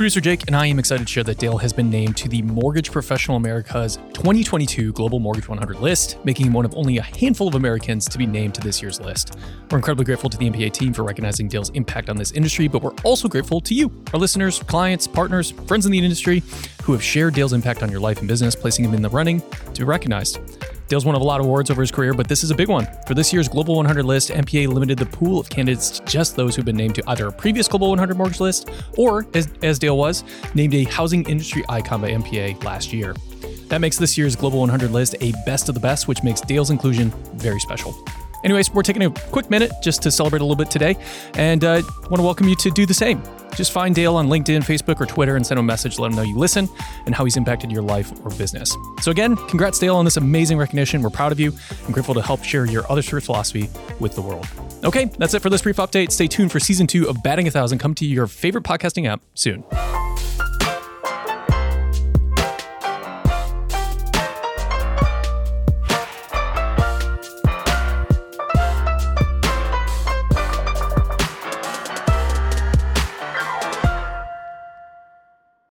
producer Jake, and I am excited to share that Dale has been named to the Mortgage Professional America's 2022 Global Mortgage 100 list, making him one of only a handful of Americans to be named to this year's list. We're incredibly grateful to the MPA team for recognizing Dale's impact on this industry, but we're also grateful to you, our listeners, clients, partners, friends in the industry who have shared Dale's impact on your life and business, placing him in the running to be recognized. Dale's won a lot of awards over his career, but this is a big one. For this year's Global 100 list, MPA limited the pool of candidates to just those who've been named to either a previous Global 100 mortgage list or, as, as Dale was, named a housing industry icon by MPA last year. That makes this year's Global 100 list a best of the best, which makes Dale's inclusion very special. Anyways, we're taking a quick minute just to celebrate a little bit today and uh, want to welcome you to do the same. Just find Dale on LinkedIn, Facebook, or Twitter and send him a message, let him know you listen and how he's impacted your life or business. So, again, congrats, Dale, on this amazing recognition. We're proud of you and grateful to help share your other First philosophy with the world. Okay, that's it for this brief update. Stay tuned for season two of Batting a Thousand. Come to your favorite podcasting app soon.